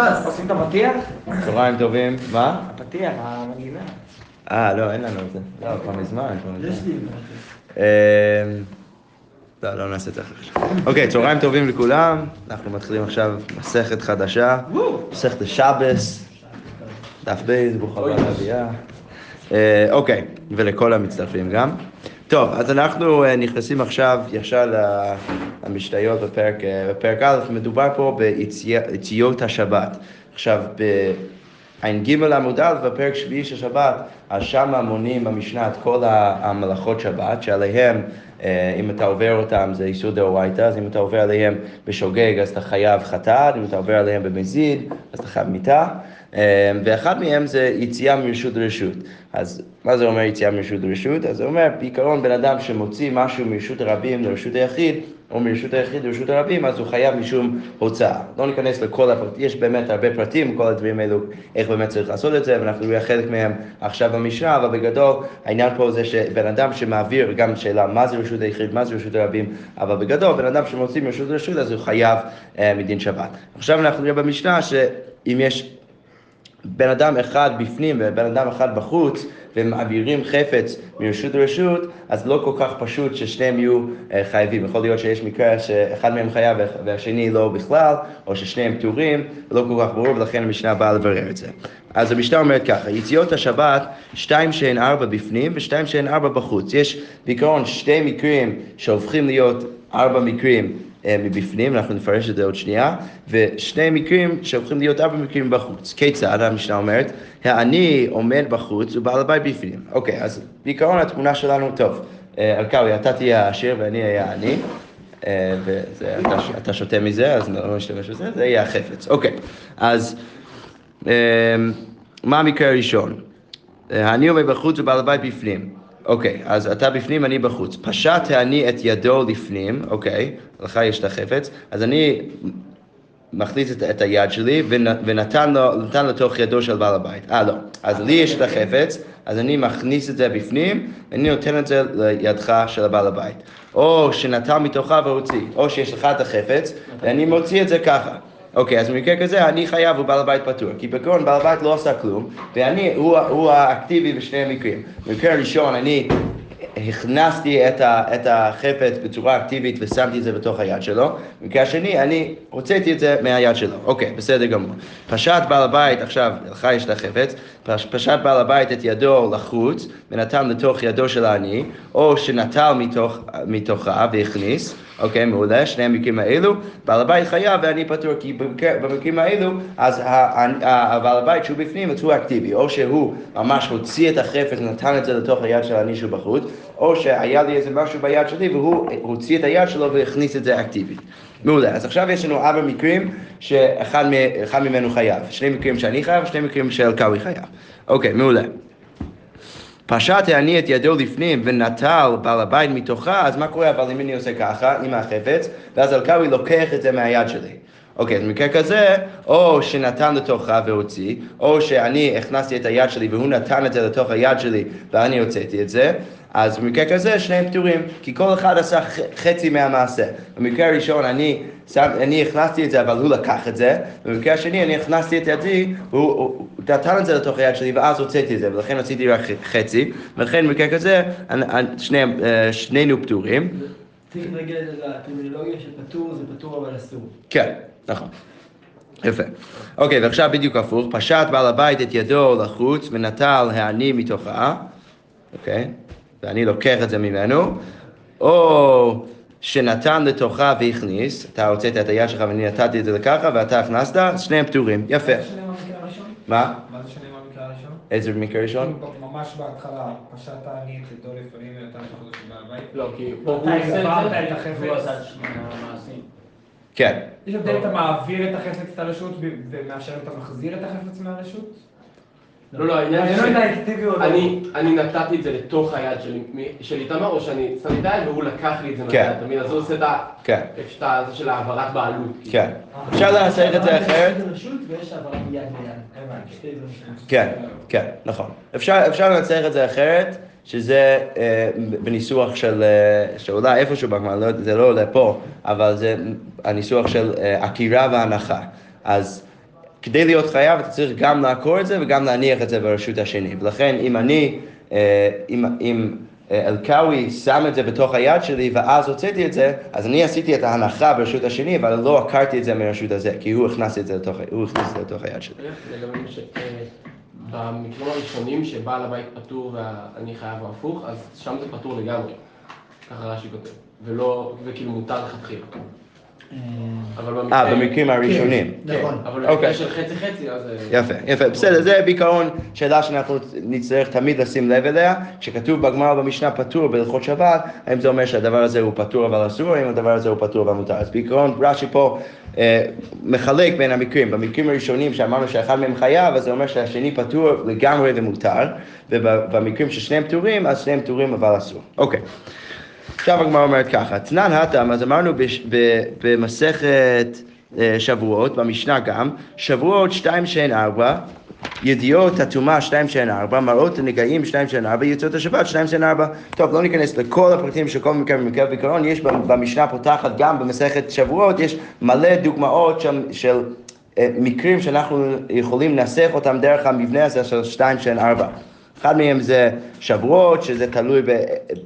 אז עושים את הפתיח? צהריים טובים, מה? הפתיח, המנגינה. אה, לא, אין לנו את זה. לא, כבר מזמן. כבר מזמן. יש לי. אמ, לא, לא נעשה את זה עכשיו. אוקיי, צהריים טובים לכולם. אנחנו מתחילים עכשיו מסכת חדשה. מסכת השבס. דף בייס, ברוכה הבאה להביאה. אה, אוקיי, ולכל המצטרפים גם. טוב, אז אנחנו אה, נכנסים עכשיו ישר ל- למשניות בפרק, אה, בפרק א', מדובר פה ביציאות השבת. עכשיו, בע"ג עמוד א', בפרק שביעי של שבת, אז שם מונים במשנה את כל המלאכות שבת, שעליהם, אה, אם אתה עובר אותם זה איסור דאורייתא, אז אם אתה עובר עליהם בשוגג אז אתה חייב חטאת, אם אתה עובר עליהם במזיד אז אתה חייב מיתה. אה, ואחד מהם זה יציאה מרשות לרשות. אז מה זה אומר יציאה מרשות לרשות? אז זה אומר, בעיקרון בן אדם שמוציא משהו מרשות הרבים לרשות היחיד, או מרשות היחיד לרשות הרבים, אז הוא חייב משום הוצאה. לא ניכנס לכל הפרטים, יש באמת הרבה פרטים, כל הדברים האלו, איך באמת צריך לעשות את זה, ואנחנו נראה חלק מהם עכשיו במשנה, אבל בגדול העניין פה זה שבן אדם שמעביר, גם שאלה מה זה רשות היחיד, מה זה רשות הרבים, אבל בגדול בן אדם שמוציא מרשות לרשות, אז הוא חייב אה, מדין שבת. עכשיו אנחנו נראה במשנה שאם יש בן אדם אחד בפנים ובן אדם אחד בחוץ ומעבירים חפץ מרשות לרשות, אז לא כל כך פשוט ששניהם יהיו אה, חייבים. יכול להיות שיש מקרה שאחד מהם חייב והשני לא בכלל, או ששניהם פטורים, לא כל כך ברור, ולכן המשנה באה לברר את זה. אז המשנה אומרת ככה, יציאות השבת, שתיים שהן ארבע בפנים ושתיים שהן ארבע בחוץ. יש בעיקרון שתי מקרים שהופכים להיות ארבע מקרים מבפנים, אנחנו נפרש את זה עוד שנייה, ושני מקרים שהופכים להיות ארבע מקרים בחוץ. כיצד המשנה אומרת? העני עומד בחוץ ובעל הבית בפנים. אוקיי, אז בעיקרון התמונה שלנו, טוב, אה, אלקאווי, אתה תהיה העשיר ואני אהיה העני. אה, ואתה שותה מזה, אז לא נשתמש בזה, זה יהיה החפץ. אוקיי, אז מה המקרה הראשון? העני עומד בחוץ ובעל הבית בפנים. אוקיי, אז אתה בפנים, אני בחוץ. פשט העני את ידו לפנים, אוקיי, לך יש את החפץ, אז אני מכניס את, את היד שלי ונ, ונתן לו, לתוך ידו של בעל הבית. אה, לא. אז לי יש את החפץ, אז אני מכניס את זה בפנים, ואני נותן את זה לידך של הבעל הבית. או שנתן מתוכה והוציא, או שיש לך את החפץ, ואני מוציא את זה ככה. אוקיי, אז במקרה כזה אני חייב ובעל הבית פטור, כי בעקרון בעל הבית לא עשה כלום, ואני, הוא, הוא האקטיבי בשני המקרים. במקרה הראשון אני הכנסתי את, ה, את החפץ בצורה אקטיבית ושמתי את זה בתוך היד שלו, במקרה השני אני הוצאתי את זה מהיד שלו. אוקיי, בסדר גמור. פשט בעל הבית, עכשיו, לך יש את החפץ, פש, פשט בעל הבית את ידו לחוץ ונתן לתוך ידו של העני, או שנטל מתוך, מתוכה והכניס, אוקיי, מעולה, שני המקרים האלו, בעל הבית חייב ואני פטור, כי במקר, במקרים האלו, אז הבעל הבית שהוא בפנים, אז הוא אקטיבי, או שהוא ממש הוציא את החפץ ונתן את זה לתוך היד של העני שהוא בחוץ, או שהיה לי איזה משהו ביד שלי והוא הוציא את היד שלו והכניס את זה אקטיבית. מעולה, אז עכשיו יש לנו ארבע מקרים שאחד ממנו חייב, שני מקרים שאני חייב ושני מקרים שאלקאווי חייב. אוקיי, מעולה. פשט העני את ידו לפנים ונטל בעל הבית מתוכה, אז מה קורה אבל אם אני עושה ככה עם החפץ, ואז אלקאווי לוקח את זה מהיד שלי. אוקיי, אז במקרה כזה, או שנתן לתוכה והוציא, או שאני הכנסתי את היד שלי והוא נתן את זה לתוך היד שלי ואני הוצאתי את זה, אז במקרה כזה שניהם פטורים, כי כל אחד עשה חצי מהמעשה. במקרה הראשון אני, אני הכנסתי את זה אבל הוא לקח את זה, ובמקרה השני אני הכנסתי את ידי והוא הוא, נתן את זה לתוך היד שלי ואז הוצאתי את זה, ולכן עשיתי רק חצי, ולכן במקרה כזה שני, שנינו פטורים. צריך רגע לטרמינולוגיה של פטור זה פטור אבל אסור. כן, נכון. יפה. אוקיי, ועכשיו בדיוק הפוך, פשט בעל הבית את ידו לחוץ ונטל העני מתוכה, אוקיי? ואני לוקח את זה ממנו, או שנתן לתוכה והכניס, אתה הוצאת את היד שלך ואני נתתי את זה לככה ואתה הכנסת, שניהם פטורים, יפה. מה? מה? מה זה שונה מהמקרה הראשון? איזה מקרה ראשון? ממש בהתחלה, פשט אני את ידו לפנים ונתן לך אותו בעל בית. לא, כי פה הוא את החפץ. עשה את המעשים. כן. יש הבדל אתה מעביר את החפץ את הרשות ומאשר אם אתה מחזיר את החפץ מהרשות? לא, לא, העניין אני לא או לא. אני אני נתתי את זה לתוך היד של איתמר, או שאני שמתי את היד והוא לקח לי את זה כן. מהיד, אתה מבין? אז הוא עושה את ה... כן. את זה של העברת בעלות. כן. אפשר לנסח את זה אחרת? יש רשות ויש העברת יד ליד. כן, כן, נכון. אפשר, אפשר לנצח את זה אחרת, שזה אה, בניסוח של, אה, שאולי איפשהו בגמרא, לא, זה לא עולה פה, אבל זה הניסוח של אה, עקירה והנחה. אז כדי להיות חייב אתה צריך גם לעקור את זה וגם להניח את זה ברשות השני. ולכן אם אני, אה, אם, אם אה, אלקאווי שם את זה בתוך היד שלי ואז הוצאתי את זה, אז אני עשיתי את ההנחה ברשות השני, אבל לא עקרתי את זה מהרשות הזה, כי הוא הכנס את זה לתוך, הוא הכניס את זה לתוך היד שלי. ש- אה, במקרים הראשונים שבעל הבית פטור ואני חייב או הפוך, אז שם זה פטור לגמרי. ככה רש"י כותב. ולא, וכאילו מותר לכתחילה. במקרה... אה, במקרים הראשונים. כן, נכון. אבל במקרה אוקיי. של חצי חצי, אז... אה, יפה, יפה, בסדר, זה בעיקרון שאלה שאנחנו נצטרך תמיד לשים לב אליה, שכתוב בגמרא במשנה פטור בהלכות שבת, האם זה אומר שהדבר הזה הוא פטור אבל אסור, או האם הדבר הזה הוא פטור אבל מותר. אז בעיקרון רש"י פה אה, מחלק בין המקרים, במקרים הראשונים שאמרנו שאחד מהם חייב, אז זה אומר שהשני פטור לגמרי ומותר, ובמקרים ששניהם פטורים, אז שניהם פטורים אבל אסור. אוקיי. עכשיו הגמרא אומרת ככה, תנן הטם, אז אמרנו במסכת אה, שבועות, במשנה גם, שבועות שתיים שהן ארבע, ידיעות הטומאה שתיים שהן ארבע, מראות הנגעים שתיים שהן ארבע, יוצאות השבת שתיים שהן ארבע. טוב, לא ניכנס לכל הפרטים של כל מקרה ומקרה, בעיקרון יש במשנה פותחת גם במסכת שבועות, יש מלא דוגמאות של, של אה, מקרים שאנחנו יכולים לנסח אותם דרך המבנה הזה של שתיים שהן ארבע. אחד מהם זה שבועות, שזה תלוי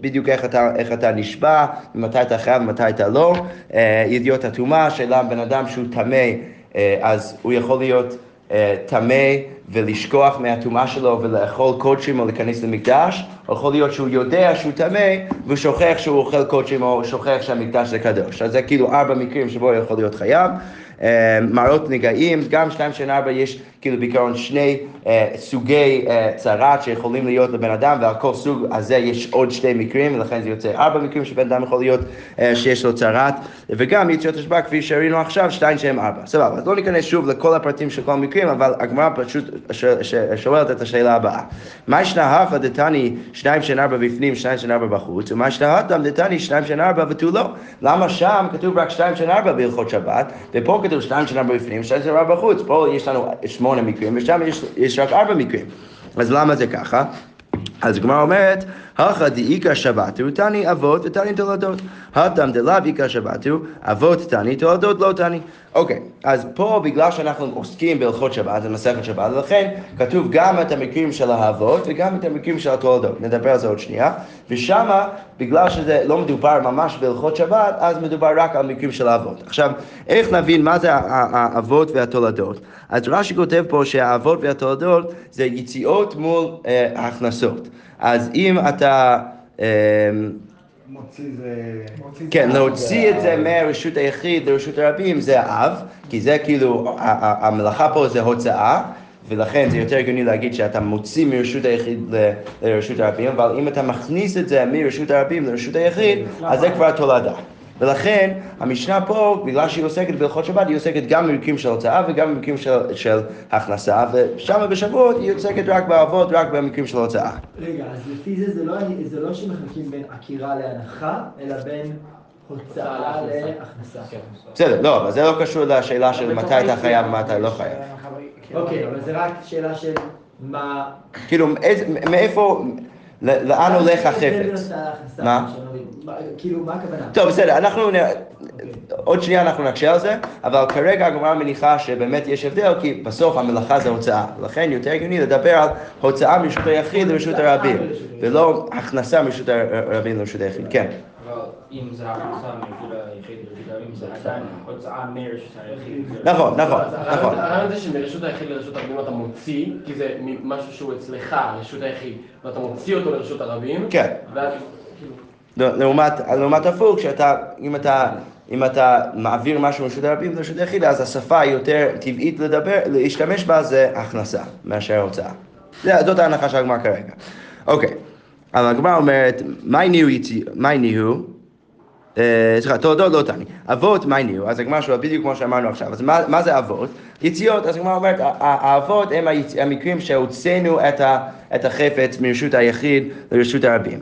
בדיוק איך אתה, איך אתה נשבע, מתי אתה חייב ומתי אתה לא. אה, ידיעות הטומאה, שאלה בן אדם שהוא טמא, אה, אז הוא יכול להיות אה, טמא ולשכוח מהטומאה שלו ולאכול קודשים או להיכנס למקדש, או יכול להיות שהוא יודע שהוא טמא והוא שוכח שהוא אוכל קודשים או שוכח שהמקדש זה קדוש. אז זה כאילו ארבע מקרים שבו הוא יכול להיות חייב. אה, מראות נגעים, גם שתיים שנה ארבע יש כאילו בעיקרון שני אה, סוגי אה, צרת שיכולים להיות לבן אדם ועל כל סוג הזה יש עוד שני מקרים ולכן זה יוצא ארבע מקרים שבן אדם יכול להיות אה, שיש לו צרת וגם יציאות השב"כ כפי שראינו עכשיו שתיים שהם ארבע. סבבה, אז לא ניכנס שוב לכל הפרטים של כל המקרים אבל הגמרא פשוט ש- ש- שואלת את השאלה הבאה. מה ישנה הפה דתני שניים שנה ארבע בפנים שניים שנה ארבע בחוץ? ומה ישנה הטם דתני שניים שנה ארבע ותו לא? למה שם כתוב רק שתיים שנה ארבע בהלכות שבת ופה כתוב שתיים שנה ארבע בפנים שתיים שנה ארבע בחוץ? פה יש לנו שמונה מקרים ושם יש, יש רק ארבע מקרים. אז למה זה ככה? אז הגמרא אומרת, הכא דאיכא שבתו, תני אבות ותני תולדות. הטם דלאו איכא שבתו, אבות תני, תולדות לא תני. אוקיי, אז פה בגלל שאנחנו עוסקים בהלכות שבת, זה מסכת שבת, לכן כתוב גם את המקרים של האבות וגם את המקרים של התולדות. נדבר על זה עוד שנייה. ושמה, בגלל שזה לא מדובר ממש בהלכות שבת, אז מדובר רק על מקרים של האבות. עכשיו, איך נבין מה זה האבות והתולדות? אז רש"י כותב פה שהאבות והתולדות זה יציאות מול אה, הכנסות. אז אם אתה... מוציא זה... כן, להוציא את זה מהרשות היחיד לרשות הרבים זה האב, כי זה כאילו, המלאכה פה זה הוצאה, ולכן זה יותר הגיוני להגיד שאתה מוציא מרשות היחיד ל- לרשות הרבים, אבל אם אתה מכניס את זה מרשות הרבים לרשות היחיד, אז זה כבר תולדה. ולכן המשנה פה, בגלל שהיא עוסקת בהלכות שבת, היא עוסקת גם במקרים של הוצאה וגם במקרים של, של הכנסה, ושם בשבועות היא עוסקת רק באבות, רק במקרים של הוצאה. רגע, אז לפי זה זה לא, זה לא שמחלקים בין עקירה להנחה, אלא בין הוצאה להכנסה. כן. בסדר, לא, אבל זה לא קשור לשאלה של מתי אתה חייב ומתי לא חייב. אוקיי, אבל זה רק שאלה של מה... כאילו, מאיפה, לאן הולך החפץ? מה? כאילו, מה הכוונה? טוב, בסדר, אנחנו, נ- עוד שנייה אנחנו נקשה על זה, אבל כרגע הגמרא מניחה שבאמת יש הבדל, כי בסוף המלאכה זה הוצאה. לכן יותר הגיוני לדבר על הוצאה מרשות היחיד לרשות הרבים, ולא הכנסה מרשות הרבים לרשות היחיד. כן. אבל אם זה הכנסה מרשות היחיד לרשות הרבים, זה עדיין הוצאה מרשות היחיד. נכון, נכון, נכון. הרעיון זה שמרשות היחיד לרשות הרבים אתה מוציא, כי זה משהו שהוא אצלך, רשות היחיד, ואתה מוציא אותו לרשות הרבים, כן. לא, לעומת, לעומת הפוך, שאתה, אם אתה, אם אתה מעביר משהו מרשות הרבים לרשות היחיד, אז השפה היא יותר טבעית לדבר, להשתמש בה זה הכנסה מאשר הוצאה. זה, זאת ההנחה של הגמרא כרגע. אוקיי, אבל הגמרא אומרת, מה הניעו יציא, מה הניעו? אה, סליחה, תולדות לא תעני. אבות, מה הניעו? אז הגמרא שואל בדיוק כמו שאמרנו עכשיו. אז מה, זה אבות? יציאות, אז הגמרא אומרת, האבות הם. המקרים שהוצאנו. את החפץ מרשות היחיד לרשות הרבים.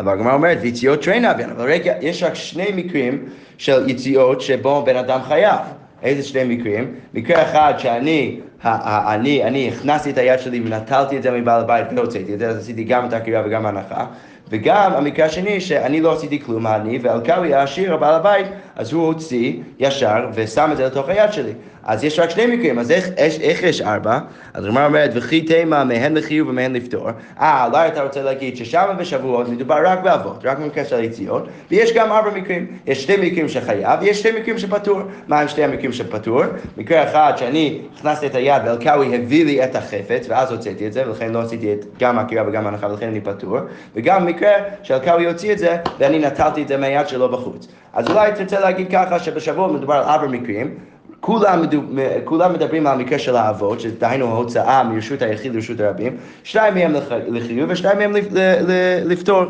אבל הגמרא אומרת, ויציאות טרן אביין, אבל רגע, יש רק שני מקרים של יציאות שבו בן אדם חייב. איזה שני מקרים? מקרה אחד שאני, אני, אני הכנסתי את היד שלי ונטלתי את זה מבעל הבית והוצאתי את זה, אז עשיתי גם את הקריאה וגם ההנחה. וגם המקרה השני, שאני לא עשיתי כלום, אני ואלקאוי העשיר, הבעל הבית, אז הוא הוציא ישר ושם את זה לתוך היד שלי. אז יש רק שני מקרים, אז איך, איך, איך יש ארבע? אז הגמרא אומרת, וכי תימה מהן לחיוב ומהן לפתור. אה, אולי אתה רוצה להגיד ששם בשבועות מדובר רק באבות, רק במקרה של היציאות, ויש גם ארבע מקרים. יש שתי מקרים שחייב, ויש שתי מקרים שפטור. מה הם שתי המקרים שפטור? מקרה אחד שאני הכנסתי את היד ואלקאווי הביא לי את החפץ, ואז הוצאתי את זה, ולכן לא עשיתי את גם העקירה וגם ההנחה, ולכן אני פטור. וגם מקרה שאלקאווי הוציא את זה, ואני נטלתי את זה מהיד שלו בחוץ. אז אולי תרצה להגיד ככה שבשבוע מדובר על ארבע מקרים, כולם, מדו, כולם מדברים על המקרה של האבות, שדהיינו ההוצאה מרשות היחיד לרשות הרבים, שניים מהם לח- לחיוב ושניים מהם לפ- ל- ל- לפטור.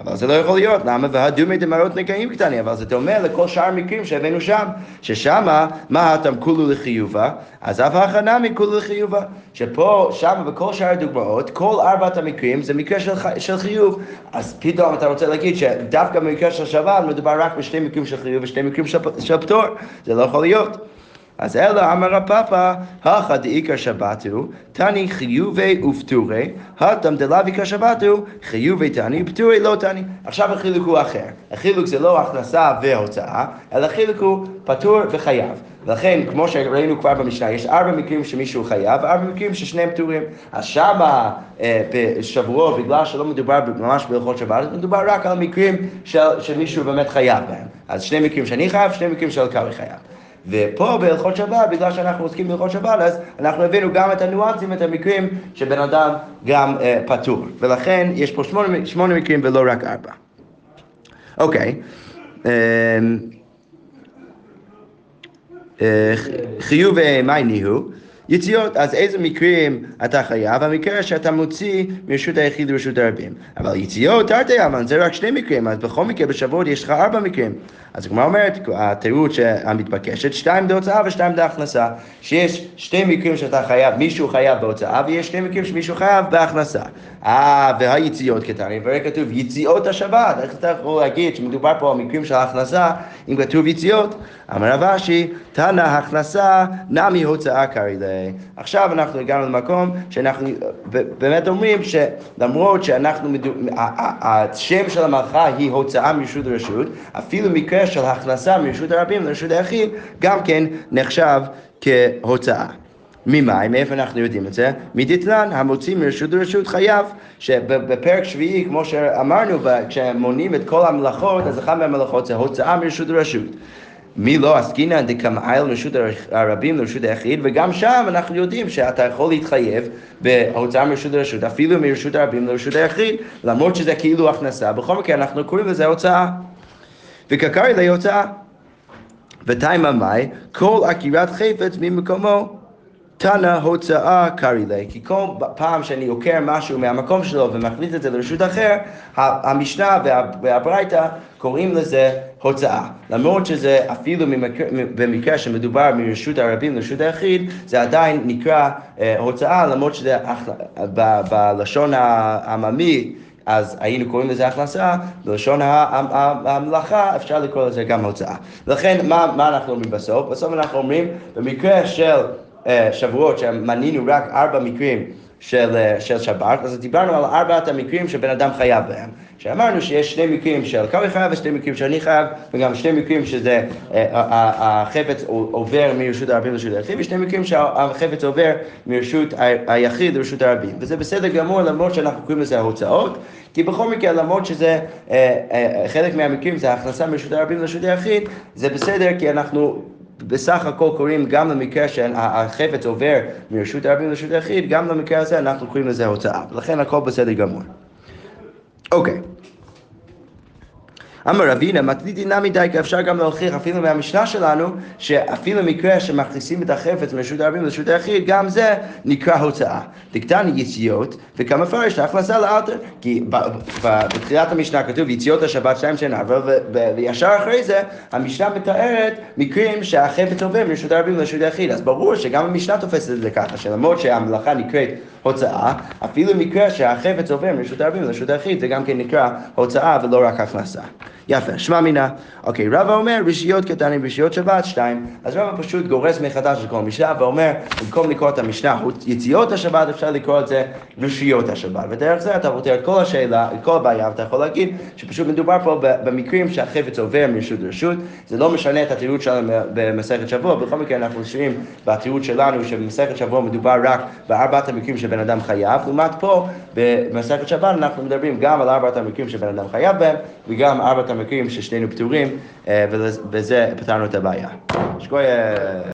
אבל זה לא יכול להיות, למה? והדומי דמרות נקיים קטנים, אבל זה דומה לכל שאר המקרים שהבאנו שם, ששמה, מה אתם כולו לחיובה, אז אף הכנה מכולו לחיובה, שפה, שמה, בכל שאר הדוגמאות, כל ארבעת המקרים זה מקרה של, של חיוב, אז פתאום אתה רוצה להגיד שדווקא במקרה של שבת מדובר רק בשני מקרים של חיוב ושני מקרים של, של פטור, זה לא יכול להיות. אז אלא אמר רב פאפא, הכא דאיכא שבתו, תני חיובי ופטורי, התם דלאו שבתו, חיובי תני ופטורי לא תני. עכשיו החילוק הוא אחר. החילוק זה לא הכנסה והוצאה, אלא החילוק הוא פטור וחייב. לכן, כמו שראינו כבר במשנה, יש ארבע מקרים שמישהו חייב, וארבע מקרים ששניהם פטורים. אז שמה אה, בשבועות, בגלל שלא מדובר ממש בהלכות שבת, מדובר רק על מקרים של, שמישהו באמת חייב בהם. אז שני מקרים שאני חייב, שני מקרים של קרעי חייב. ופה בהלכות שבת, בגלל שאנחנו עוסקים בהלכות שבת, אז אנחנו הבאנו גם את הניואנסים, את המקרים שבן אדם גם אה, פטור. ולכן יש פה שמונה, שמונה מקרים ולא רק ארבע. אוקיי. אה, אה, חיוב אה, מאי ניהו. יציאות, אז איזה מקרים אתה חייב? המקרה שאתה מוציא מרשות היחיד לרשות הרבים. אבל יציאות, תרתי אמן, זה רק שני מקרים, אז בכל מקרה בשבועות יש לך ארבע מקרים. אז הגמרא אומרת, התירוץ המתבקשת, שתיים בהוצאה ושתיים בהכנסה. שיש שתי מקרים שאתה חייב, מישהו חייב בהוצאה, ויש שני מקרים שמישהו חייב בהכנסה. אה, והיציאות קטנים, והרי כתוב יציאות השבת, איך אתה יכול להגיד שמדובר פה על מקרים של הכנסה, אם כתוב יציאות? אמר רב אשי, תנא הכנסה נמי הוצאה ליה. עכשיו אנחנו הגענו למקום שאנחנו באמת אומרים שלמרות שאנחנו, השם של המלאכה היא הוצאה מרשות לרשות, אפילו מקרה של הכנסה מרשות הרבים לרשות היחיד, גם כן נחשב כהוצאה. ממאי, מאיפה אנחנו יודעים את זה? מדתנן, המוציא מרשות לרשות חייב, שבפרק שביעי, כמו שאמרנו, כשמונים את כל המלאכות, אז אחת מהמלאכות זה הוצאה מרשות לרשות. מי לא עסקינן דקמאי לרשות הרבים לרשות היחיד, וגם שם אנחנו יודעים שאתה יכול להתחייב בהוצאה מרשות לרשות, אפילו מרשות הרבים לרשות היחיד, למרות שזה כאילו הכנסה, בכל מקרה אנחנו קוראים לזה הוצאה. וקקרי להוצאה. ותימה מאי, כל עקירת חפץ ממקומו תנא הוצאה קרעי ליה, כי כל פעם שאני עוקר משהו מהמקום שלו ומחליט את זה לרשות אחר, המשנה וה- והברייתא קוראים לזה הוצאה. למרות שזה אפילו ממקרה, במקרה שמדובר מרשות הרבים לרשות היחיד, זה עדיין נקרא אה, הוצאה, למרות שזה ב- בלשון העממי אז היינו קוראים לזה הכנסה, בלשון המלאכה אפשר לקרוא לזה גם הוצאה. לכן מה, מה אנחנו אומרים בסוף? בסוף אנחנו אומרים, במקרה של שבועות שמנינו רק ארבע מקרים של, אה, של שבת, אז דיברנו על ארבעת המקרים שבן אדם חייב בהם. שאמרנו שיש שני מקרים של קרעי חייב ושני מקרים שאני חייב, וגם שני מקרים שזה, אה, החפץ עובר מרשות הרבים לרשות היחיד, ושני מקרים שהחפץ עובר מרשות היחיד לרשות הרבים. וזה בסדר גמור למרות שאנחנו קוראים לזה ההוצאות, כי בכל מקרה למרות שזה, אה, אה, חלק מהמקרים זה הכנסה מרשות הרבים לרשות היחיד, זה בסדר כי אנחנו בסך הכל קוראים גם למקרה שהחפץ עובר מרשות הרבים לרשות היחיד, גם למקרה הזה אנחנו קוראים לזה הוצאה, ולכן הכל בסדר גמור. אוקיי. אמר רבינה, מתניתי נמי דייקה, אפשר גם להוכיח אפילו מהמשנה שלנו, שאפילו מקרה שמכניסים את החפץ מרשות הרבים לרשות היחיד, גם זה נקרא הוצאה. דקתני יציאות, וכמה פרש להכנסה לאלתר. כי בתחילת המשנה כתוב יציאות השבת שתיים שנה, וישר אחרי זה המשנה מתארת מקרים שהחפץ עובר מרשות הרבים לרשות היחיד. אז ברור שגם המשנה תופסת את זה ככה, שלמרות שהמלאכה נקראת הוצאה, אפילו מקרה שהחפץ עובר מרשות הרבים לרשות היחיד, זה גם כן נקרא הוצאה ולא רק הכנסה. יפה, שמע מינה. אוקיי, רבא אומר רשיות קטנים רשיות שבת שתיים. אז רבא פשוט גורס מחדש את כל המשנה ואומר, במקום לקרוא את המשנה יציאות השבת, אפשר לקרוא את זה רשיות השבת. ודרך זה אתה פותר את כל השאלה, את כל הבעיה, ואתה יכול להגיד שפשוט מדובר פה במקרים שהחפץ עובר מרשות לרשות, זה לא משנה את התירוץ שלנו במסכת שבוע, בכל מקרה אנחנו נשארים בתירוץ שלנו שבמסכת שבוע מדובר רק בארבעת המקרים שבן אדם חייב, לעומת פה במסכת שבת אנחנו מדברים גם על ארבעת המקרים שבן אדם חייב בהם וגם ארבעת המקרים ששנינו פטורים, אה, ובזה פתרנו את הבעיה. שקוי...